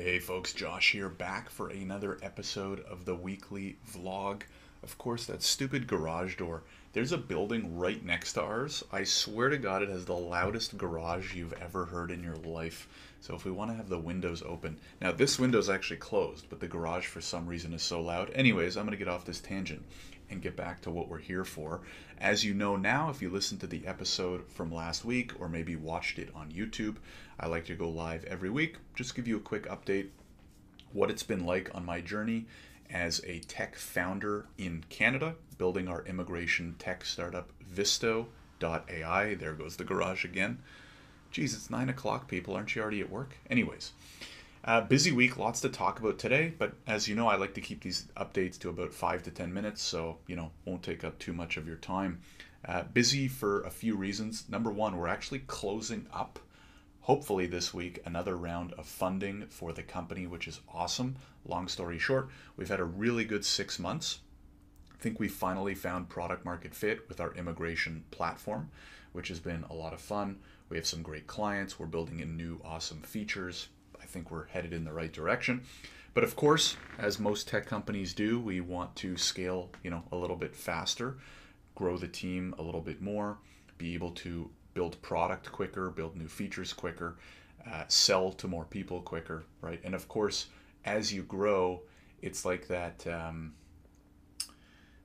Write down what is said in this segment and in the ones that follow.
Hey folks, Josh here, back for another episode of the weekly vlog. Of course, that stupid garage door. There's a building right next to ours. I swear to God, it has the loudest garage you've ever heard in your life. So if we want to have the windows open. Now, this window's actually closed, but the garage for some reason is so loud. Anyways, I'm going to get off this tangent and get back to what we're here for. As you know now, if you listened to the episode from last week or maybe watched it on YouTube, I like to go live every week. Just give you a quick update what it's been like on my journey as a tech founder in Canada, building our immigration tech startup Visto.ai. There goes the garage again. Geez, it's nine o'clock, people. Aren't you already at work? Anyways, uh, busy week, lots to talk about today, but as you know, I like to keep these updates to about five to 10 minutes, so, you know, won't take up too much of your time. Uh, busy for a few reasons. Number one, we're actually closing up, hopefully this week, another round of funding for the company, which is awesome. Long story short, we've had a really good six months. I think we finally found product market fit with our immigration platform, which has been a lot of fun. We have some great clients. We're building in new awesome features think we're headed in the right direction. But of course, as most tech companies do, we want to scale, you know, a little bit faster, grow the team a little bit more, be able to build product quicker, build new features quicker, uh, sell to more people quicker, right? And of course, as you grow, it's like that. Um,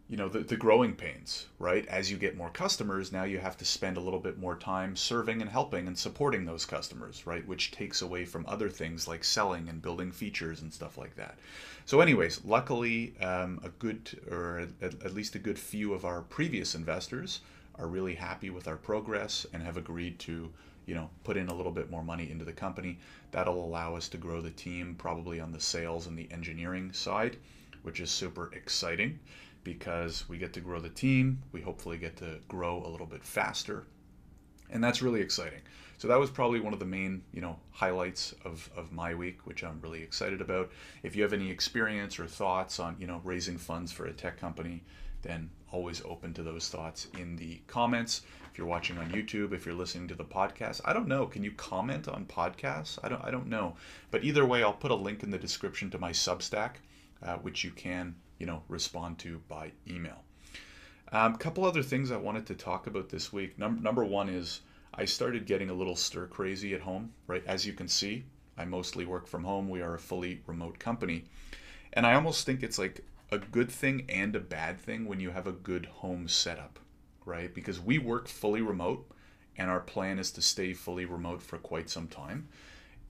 you know the, the growing pains right? As you get more customers now you have to spend a little bit more time serving and helping and supporting those customers right? Which takes away from other things like selling and building features and stuff like that. So anyways luckily um, a good or at, at least a good few of our previous investors are really happy with our progress and have agreed to you know put in a little bit more money into the company. That'll allow us to grow the team probably on the sales and the engineering side which is super exciting because we get to grow the team. We hopefully get to grow a little bit faster. And that's really exciting. So that was probably one of the main, you know, highlights of, of my week, which I'm really excited about. If you have any experience or thoughts on, you know, raising funds for a tech company, then always open to those thoughts in the comments. If you're watching on YouTube, if you're listening to the podcast, I don't know. Can you comment on podcasts? I don't I don't know. But either way, I'll put a link in the description to my Substack, uh, which you can you know, respond to by email. A um, couple other things I wanted to talk about this week. Num- number one is I started getting a little stir crazy at home, right? As you can see, I mostly work from home. We are a fully remote company. And I almost think it's like a good thing and a bad thing when you have a good home setup, right? Because we work fully remote and our plan is to stay fully remote for quite some time.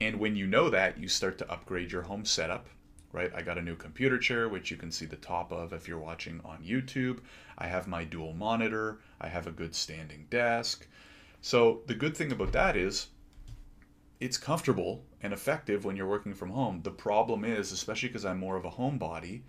And when you know that, you start to upgrade your home setup right? I got a new computer chair, which you can see the top of if you're watching on YouTube. I have my dual monitor. I have a good standing desk. So the good thing about that is it's comfortable and effective when you're working from home. The problem is, especially because I'm more of a homebody,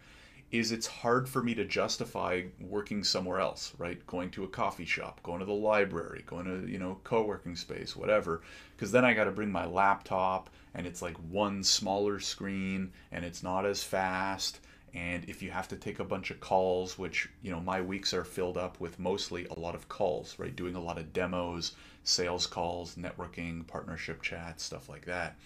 is it's hard for me to justify working somewhere else, right? Going to a coffee shop, going to the library, going to, you know, co-working space, whatever, because then I got to bring my laptop and it's like one smaller screen and it's not as fast. And if you have to take a bunch of calls which you know my weeks are filled up with mostly a lot of calls right? Doing a lot of demos sales calls networking partnership chats stuff like that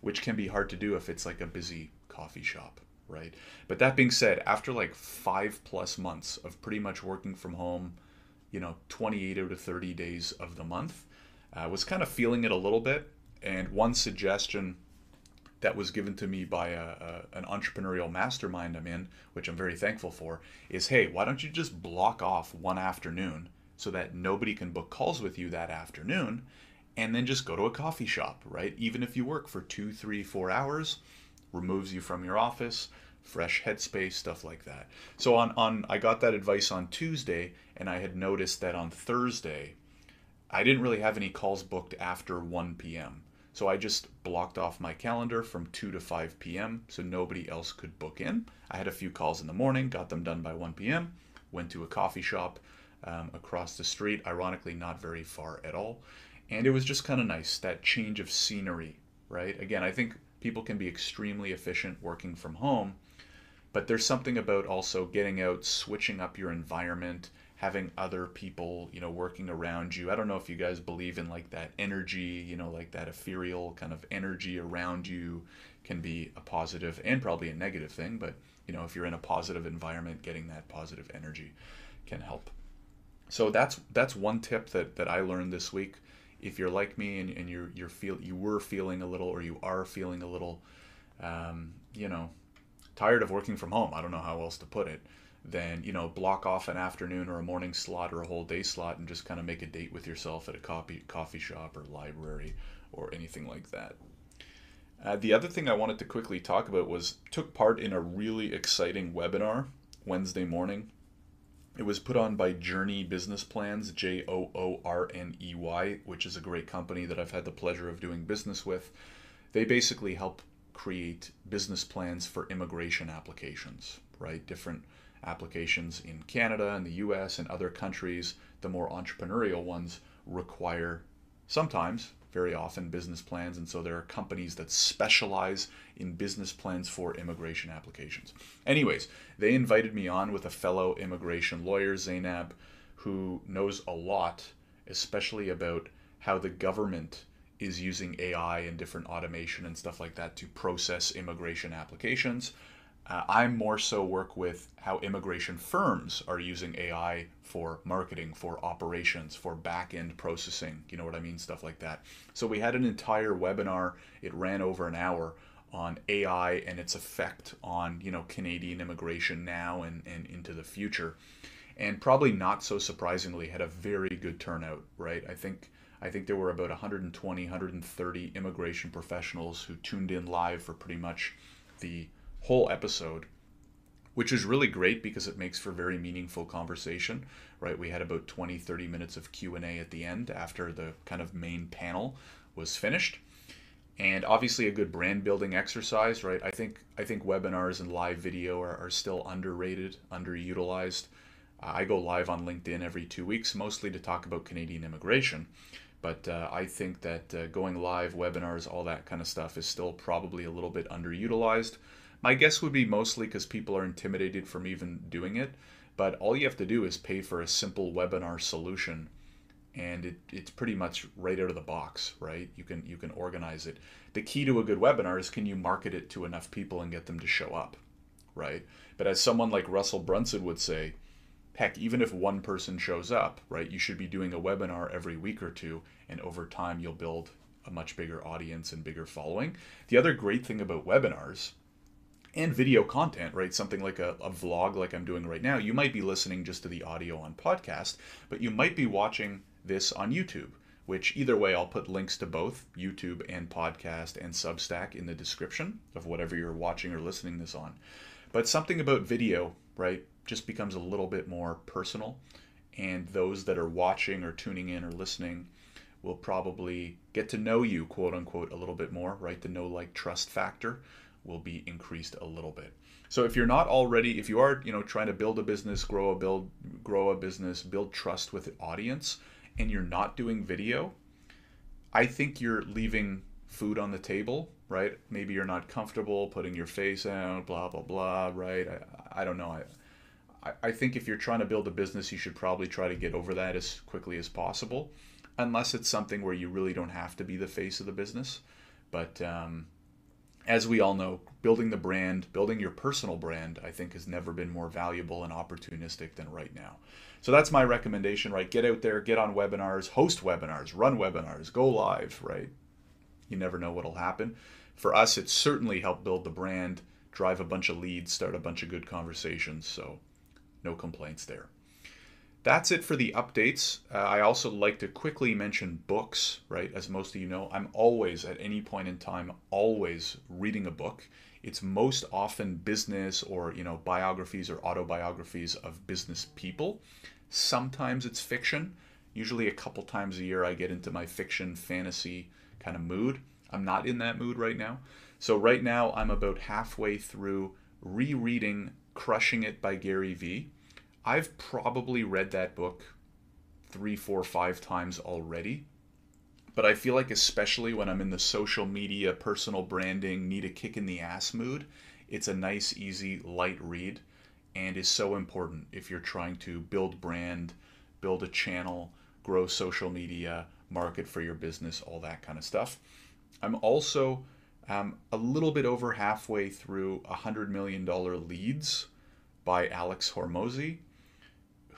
which can be hard to do if it's like a busy coffee shop right but that being said after like five plus months of pretty much working from home you know 28 out of 30 days of the month i was kind of feeling it a little bit and one suggestion that was given to me by a, a, an entrepreneurial mastermind I'm in, which I'm very thankful for, is hey, why don't you just block off one afternoon so that nobody can book calls with you that afternoon and then just go to a coffee shop, right? Even if you work for two, three, four hours, removes you from your office, fresh headspace, stuff like that. So on, on I got that advice on Tuesday and I had noticed that on Thursday I didn't really have any calls booked after 1 p.m. So I just blocked off my calendar from 2 to 5 p.m. so nobody else could book in. I had a few calls in the morning, got them done by 1 p.m., went to a coffee shop um, across the street, ironically, not very far at all. And it was just kind of nice, that change of scenery, right? Again, I think people can be extremely efficient working from home, but there's something about also getting out, switching up your environment, having other people, you know, working around you. I don't know if you guys believe in like that energy, you know, like that ethereal kind of energy around you can be a positive and probably a negative thing, but you know, if you're in a positive environment, getting that positive energy can help. So that's that's one tip that, that I learned this week. If you're like me and, and you're you're feel you were feeling a little or you are feeling a little um, you know, tired of working from home, I don't know how else to put it then you know block off an afternoon or a morning slot or a whole day slot and just kind of make a date with yourself at a coffee coffee shop or library or anything like that. Uh, the other thing I wanted to quickly talk about was took part in a really exciting webinar Wednesday morning. It was put on by Joorney Business Plans, J O O R N E Y, which is a great company that I've had the pleasure of doing business with. They basically help create business plans for immigration applications, right? Different applications in Canada and the US and other countries, the more entrepreneurial ones require sometimes, very often, business plans. And so there are companies that specialize in business plans for immigration applications. Anyways, they invited me on with a fellow immigration lawyer, Zainab, who knows a lot, especially about how the government is using AI and different automation and stuff like that to process immigration applications. Uh, I more so work with how immigration firms are using AI for marketing, for operations, for back end processing. You know what I mean? Stuff like that. So we had an entire webinar. It ran over an hour on AI and its effect on you know Canadian immigration now and, and into the future. And probably not so surprisingly had a very good turnout, right? I think I think there were about 120, 130 immigration professionals who tuned in live for pretty much the whole episode which is really great because it makes for very meaningful conversation right? We had about 20 30 minutes of q&a at the end after the kind of main panel was finished. And obviously a good brand building exercise right? I think i think webinars and live video are, are still underrated underutilized. I go live on linkedin every two weeks mostly to talk about canadian immigration. But uh, I think that uh, going live, webinars, all that kind of stuff is still probably a little bit underutilized. My guess would be mostly because people are intimidated from even doing it. But all you have to do is pay for a simple webinar solution, and it, it's pretty much right out of the box, right? You can you can organize it. The key to a good webinar is can you market it to enough people and get them to show up, right? But as someone like Russell Brunson would say, heck, even if one person shows up, right, you should be doing a webinar every week or two, and over time you'll build a much bigger audience and bigger following. The other great thing about webinars and video content, right? Something like a, a vlog, like I'm doing right now. You might be listening just to the audio on podcast, but you might be watching this on YouTube, which either way, I'll put links to both YouTube and podcast and Substack in the description of whatever you're watching or listening this on. But something about video, right, just becomes a little bit more personal. And those that are watching or tuning in or listening will probably get to know you, quote unquote, a little bit more, right? The know, like, trust factor will be increased a little bit. So if you're not already, if you are, you know, trying to build a business, grow a build, grow a business, build trust with the audience, and you're not doing video, I think you're leaving food on the table, right? Maybe you're not comfortable putting your face out, blah blah blah, right? I, I don't know. I, I think if you're trying to build a business, you should probably try to get over that as quickly as possible, unless it's something where you really don't have to be the face of the business. But um, as we all know, building the brand, building your personal brand, I think has never been more valuable and opportunistic than right now. So that's my recommendation, right? Get out there, get on webinars, host webinars, run webinars, go live, right? You never know what'll happen. For us, it certainly helped build the brand, drive a bunch of leads, start a bunch of good conversations. So no complaints there that's it for the updates. Uh, I also like to quickly mention books, right? As most of you know, I'm always, at any point in time, always reading a book. It's most often business or, you know, biographies or autobiographies of business people. Sometimes it's fiction. Usually a couple times a year, I get into my fiction fantasy kind of mood. I'm not in that mood right now. So, right now, I'm about halfway through rereading Crushing It by Gary Vee I've probably read that book three, four, five times already. But I feel like, especially when I'm in the social media, personal branding, need a kick in the ass mood, it's a nice, easy, light read. and is so important if you're trying to build brand, build a channel, grow social media, market for your business, all that kind of stuff. I'm also um, a little bit over halfway through $100 million Leads by Alex Hormozi,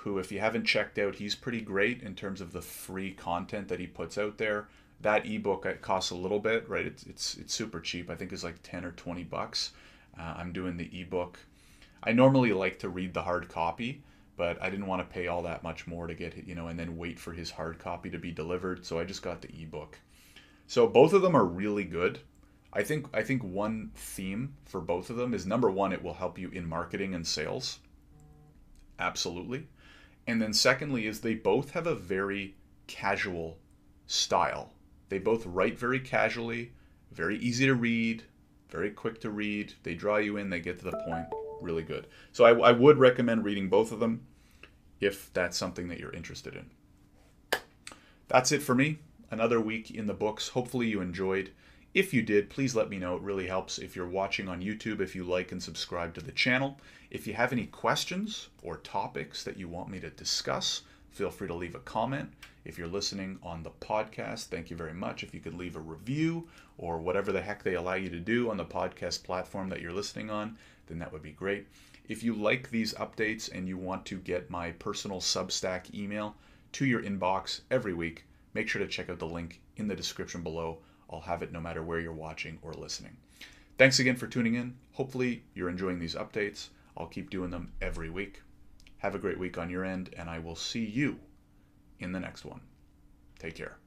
who, if you haven't checked out, he's pretty great in terms of the free content that he puts out there. That ebook it costs a little bit, right? It's it's it's super cheap. I think it's like ten or twenty bucks. Uh, I'm doing the ebook. I normally like to read the hard copy, but I didn't want to pay all that much more to get it, you know, and then wait for his hard copy to be delivered. So I just got the ebook. So both of them are really good. I think I think one theme for both of them is number one, it will help you in marketing and sales. Absolutely. And then secondly is they both have a very casual style. They both write very casually, very easy to read, very quick to read. They draw you in, they get to the point. Really good. So I, I would recommend reading both of them if that's something that you're interested in. That's it for me. Another week in the books. Hopefully you enjoyed. If you did, please let me know. It really helps if you're watching on YouTube, if you like and subscribe to the channel. If you have any questions or topics that you want me to discuss, feel free to leave a comment. If you're listening on the podcast, thank you very much. If you could leave a review or whatever the heck they allow you to do on the podcast platform that you're listening on, then that would be great. If you like these updates and you want to get my personal Substack email to your inbox every week, make sure to check out the link in the description below I'll have it no matter where you're watching or listening. Thanks again for tuning in. Hopefully, you're enjoying these updates. I'll keep doing them every week. Have a great week on your end, and I will see you in the next one. Take care.